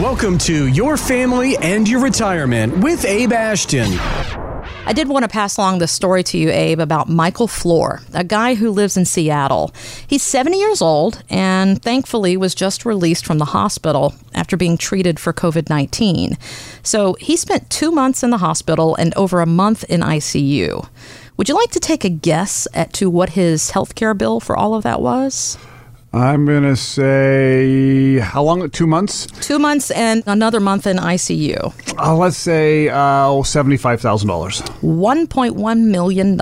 Welcome to Your Family and Your Retirement with Abe Ashton. I did want to pass along the story to you, Abe, about Michael Floor, a guy who lives in Seattle. He's 70 years old and thankfully was just released from the hospital after being treated for COVID 19. So he spent two months in the hospital and over a month in ICU. Would you like to take a guess at to what his health care bill for all of that was? I'm going to say, how long? Two months? Two months and another month in ICU. Uh, let's say uh, $75,000. $1.1 million.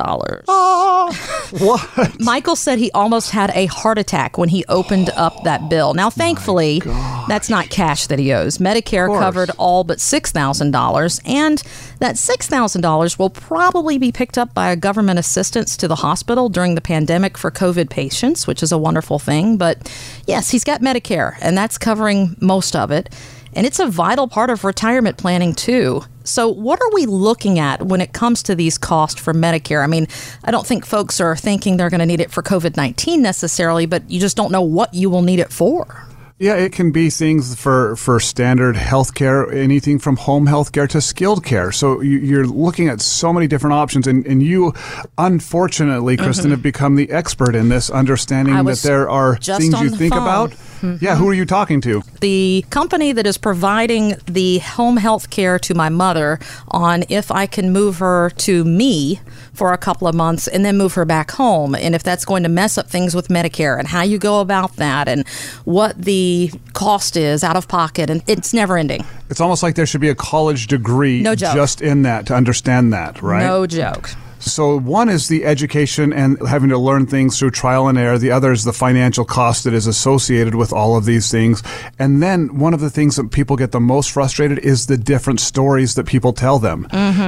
Oh, What? Michael said he almost had a heart attack when he opened up that bill. Now, thankfully, that's not cash that he owes. Medicare covered all but $6,000, and that $6,000 will probably be picked up by a government assistance to the hospital during the pandemic for COVID patients, which is a wonderful thing. But yes, he's got Medicare, and that's covering most of it. And it's a vital part of retirement planning, too. So, what are we looking at when it comes to these costs for Medicare? I mean, I don't think folks are thinking they're going to need it for COVID 19 necessarily, but you just don't know what you will need it for. Yeah, it can be things for, for standard healthcare, anything from home healthcare to skilled care. So you, you're looking at so many different options, and, and you, unfortunately, Kristen, have become the expert in this, understanding Mm-hmm. That there are things you think phone. about. Mm-hmm. Yeah, who are you talking to? the company that is providing the home health care to my mother on if I can move her to me for a couple of months and then move her back home and if that's going to mess up things with Medicare and how you go about that and what the cost is out of pocket and it's never ending. It's almost like there should be a college degree No joke. just in that to understand that, right? No joke. So one is the education and having to learn things through trial and error. The other is the financial cost that is associated with all of these things. And then one of the things that people get the most frustrated is the different stories that people tell them.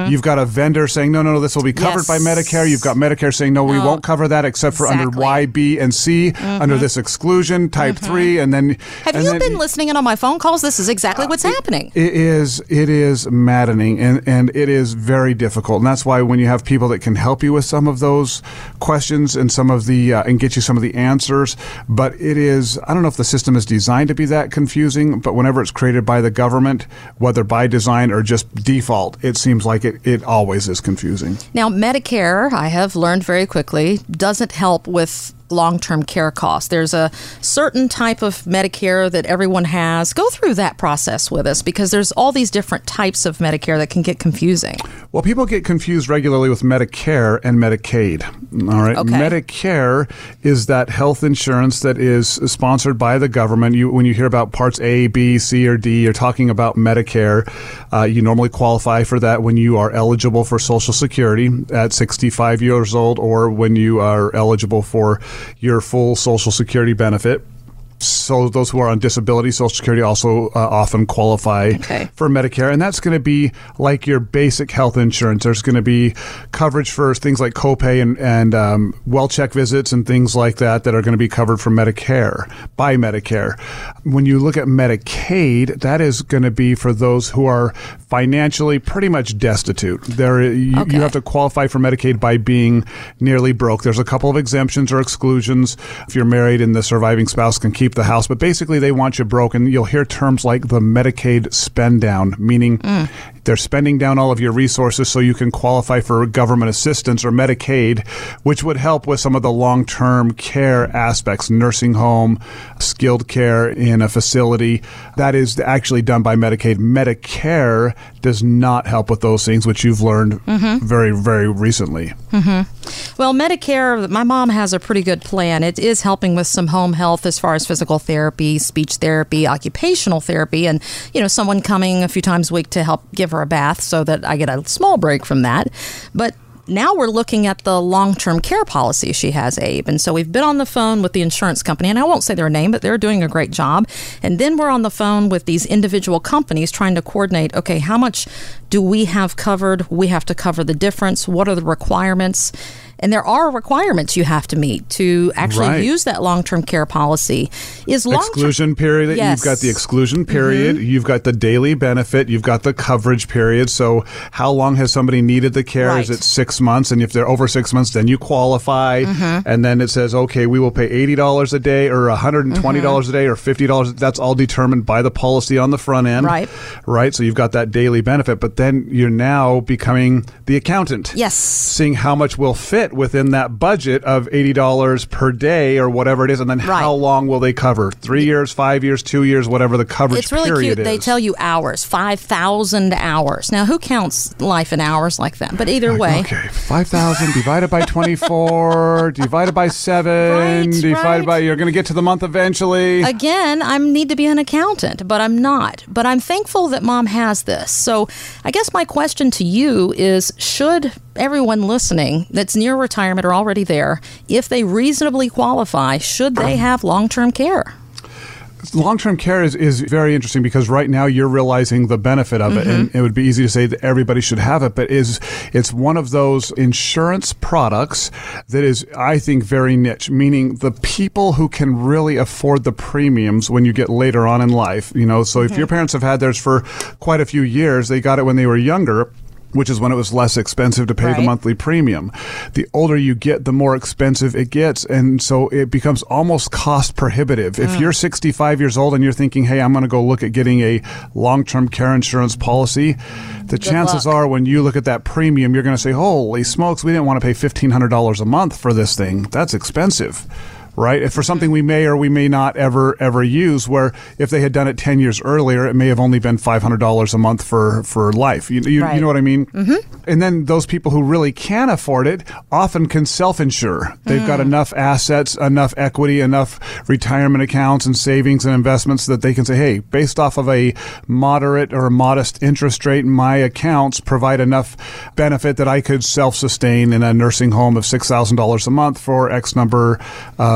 You've got a vendor saying, no, no, no, this will be covered by Mm-hmm. Medicare. You've got Medicare saying, no, we No. won't cover that except for under Y, B, and C, under this exclusion, type three. And then Mm-hmm. Have and you then- been listening in on my phone calls? This is exactly what's happening. it is it is maddening and, and it is very difficult and that's why when you have people that can help you with some of those questions and some of the uh, and get you some of the answers. But it is I don't know if the system is designed to be that confusing but whenever it's created by the government whether by design or just default it seems like it, it always is confusing. Now, Medicare, I have learned very quickly, doesn't help with long term care costs. There's a certain type of Medicare that everyone has. Go through that process with us because there's all these different types of Medicare that can get confusing. Well, people get confused regularly with Medicare and Medicaid. All right, Okay. Medicare is that health insurance that is sponsored by the government. You, when you hear about Parts A, B, C, or D, you're talking about Medicare. Uh, you normally qualify for that when you are eligible for Social Security at 65 years old, or when you are eligible for your full Social Security benefit. So those who are on disability, Social Security also uh, often qualify Okay. for Medicare, and that's going to be like your basic health insurance. There's going to be coverage for things like copay and and um, well check visits and things like that that are going to be covered for Medicare by Medicare. When you look at Medicaid, that is going to be for those who are financially pretty much destitute. There, you, Okay. you have to qualify for Medicaid by being nearly broke. There's a couple of exemptions or exclusions if you're married and the surviving spouse can keep the house, but basically they want you broke. And you'll hear terms like the Medicaid spend down, meaning mm. They're spending down all of your resources so you can qualify for government assistance or Medicaid, which would help with some of the long term care aspects, nursing home, skilled care in a facility. That is actually done by Medicaid. Medicare does not help with those things, which you've learned mm-hmm. very, very recently. Mm-hmm. Well, Medicare, my mom has a pretty good plan. It is helping with some home health as far as physical therapy, speech therapy, occupational therapy, and, you know, someone coming a few times a week to help give her a bath so that I get a small break from that. But now we're looking at the long term care policy she has, Abe. And so we've been on the phone with the insurance company, and I won't say their name, but they're doing a great job. And then we're on the phone with these individual companies trying to coordinate okay, how much do we have covered? We have to cover the difference. What are the requirements? And there are requirements you have to meet to actually Right. use that long term care policy. Is long exclusion period. Yes. You've got the exclusion period. You've got the daily benefit. You've got the coverage period. So, how long has somebody needed the care? Is it six months? And if they're over six months, then you qualify. Mm-hmm. And then it says, okay, we will pay eighty dollars a day, or one hundred and twenty dollars Mm-hmm. a day, or fifty dollars. That's all determined by the policy on the front end. Right. Right. So you've got that daily benefit, but then you're now becoming the accountant Yes. seeing how much will fit within that budget of $80 per day or whatever it is and then Right. how long will they cover 3 years 5 years 2 years whatever the coverage is. It's really cute. They tell you hours, 5,000 hours. Now, who counts life in hours like that? But either way, Okay, 5,000 divided by 24, divided by 7, Right, divided right. by, you're going to get to the month eventually. again, I need to be an accountant, but I'm not. But I'm thankful that mom has this. So I guess my question to you is should everyone listening that's near retirement or already there, if they reasonably qualify, should they have long term care? Long term care is, is very interesting because right now you're realizing the benefit of it, and mm-hmm. it would be easy to say that everybody should have it, but is it's one of those insurance products that is, I think, very niche. Meaning the people who can really afford the premiums when you get later on in life. You know, so if your mm-hmm. parents have had theirs for quite a few years, they got it when they were younger. Which is when it was less expensive to pay the monthly premium. The older you get, the more expensive it gets. And so it becomes almost cost prohibitive. If mm. you're 65 years old and you're thinking, hey, I'm going to go look at getting a long term care insurance policy, the chances luck. are when you look at that premium, you're going to say, holy smokes, we didn't want to pay $1,500 a month for this thing. That's expensive. Right, for something we may or we may not ever ever use, where if they had done it ten years earlier, it may have only been five hundred dollars a month for for life. You, you, Right. you know what I mean? Mm-hmm. And then those people who really can afford it often can self insure. They've got enough assets, enough equity, enough retirement accounts and savings and investments that they can say, hey, based off of a moderate or modest interest rate, my accounts provide enough benefit that I could self sustain in a nursing home of $6,000 a month for X number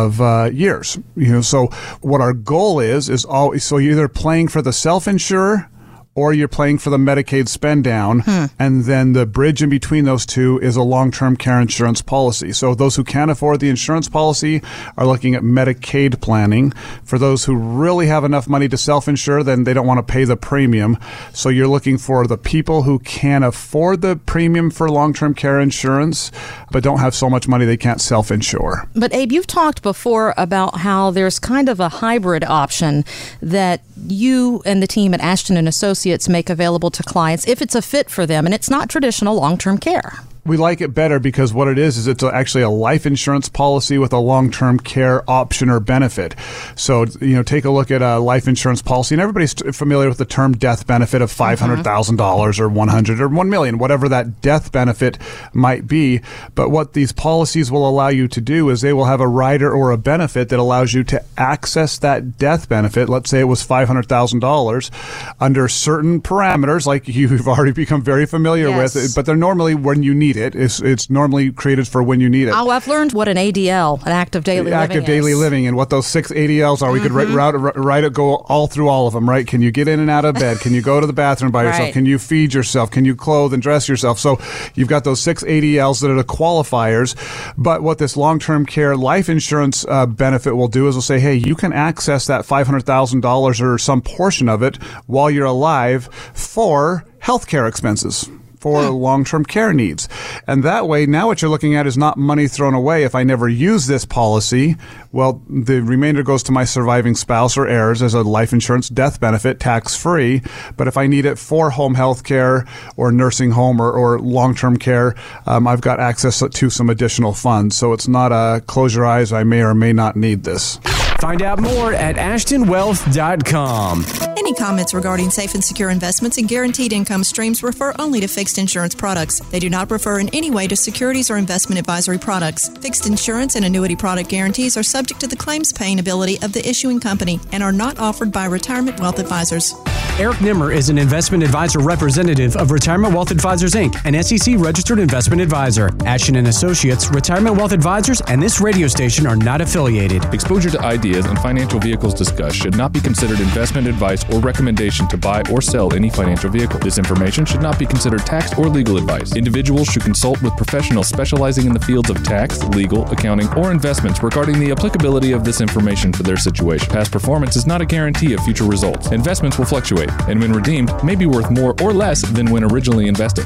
of uh, years. You know, so what our goal is, is always, so you're either playing for the self insurer or you're playing for the Medicaid spend down, hmm. and then the bridge in between those two is a long term care insurance policy. So those who can't afford the insurance policy are looking at Medicaid planning. For those who really have enough money to self insure, then they don't want to pay the premium. So you're looking for the people who can afford the premium for long term care insurance, but don't have so much money they can't self insure. But Abe, you've talked before about how there's kind of a hybrid option that you and the team at Ashton and Associates make available to clients if it's a fit for them and it's not traditional long-term care. We like it better because what it is is it's actually a life insurance policy with a long-term care option or benefit. So you know, take a look at a life insurance policy, and everybody's familiar with the term death benefit of five hundred mm-hmm. thousand dollars or one hundred or one million, whatever that death benefit might be. But what these policies will allow you to do is they will have a rider or a benefit that allows you to access that death benefit. Let's say it was five hundred thousand dollars under certain parameters, like you've already become very familiar Yes. with. But they're normally when you need it. It's, it's normally created for when you need it. Oh, I've learned what an ADL, an active daily active living daily is. living and what those six ADLs are. We could Mm-hmm. write, write, write it, go all through all of them, right? Can you get in and out of bed? Can you go to the bathroom by yourself? Right. Can you feed yourself? Can you clothe and dress yourself? So you've got those six ADLs that are the qualifiers. But what this long term care life insurance uh, benefit will do is will say, hey, you can access that $500,000 or some portion of it while you're alive for healthcare expenses for long term care needs. And that way, now what you're looking at is not money thrown away. If I never use this policy, well, the remainder goes to my surviving spouse or heirs as a life insurance death benefit, tax free. But if I need it for home health care or nursing home or, or long term care, um, I've got access to some additional funds. So it's not a close your eyes, I may or may not need this. Find out more at ashtonwealth.com. Any comments regarding safe and secure investments and guaranteed income streams refer only to fixed insurance products. They do not refer in any way to securities or investment advisory products. Fixed insurance and annuity product guarantees are subject to the claims paying ability of the issuing company and are not offered by retirement wealth advisors. Eric Nimmer is an investment advisor representative of Retirement Wealth Advisors Inc., an SEC registered investment advisor. Ashton and Associates, Retirement Wealth Advisors, and this radio station are not affiliated. Exposure to ideas and financial vehicles discussed should not be considered investment advice or recommendation to buy or sell any financial vehicle. This information should not be considered tax or legal advice. Individuals should consult with professionals specializing in the fields of tax, legal, accounting, or investments regarding the applicability of this information for their situation. Past performance is not a guarantee of future results. Investments will fluctuate and when redeemed may be worth more or less than when originally invested.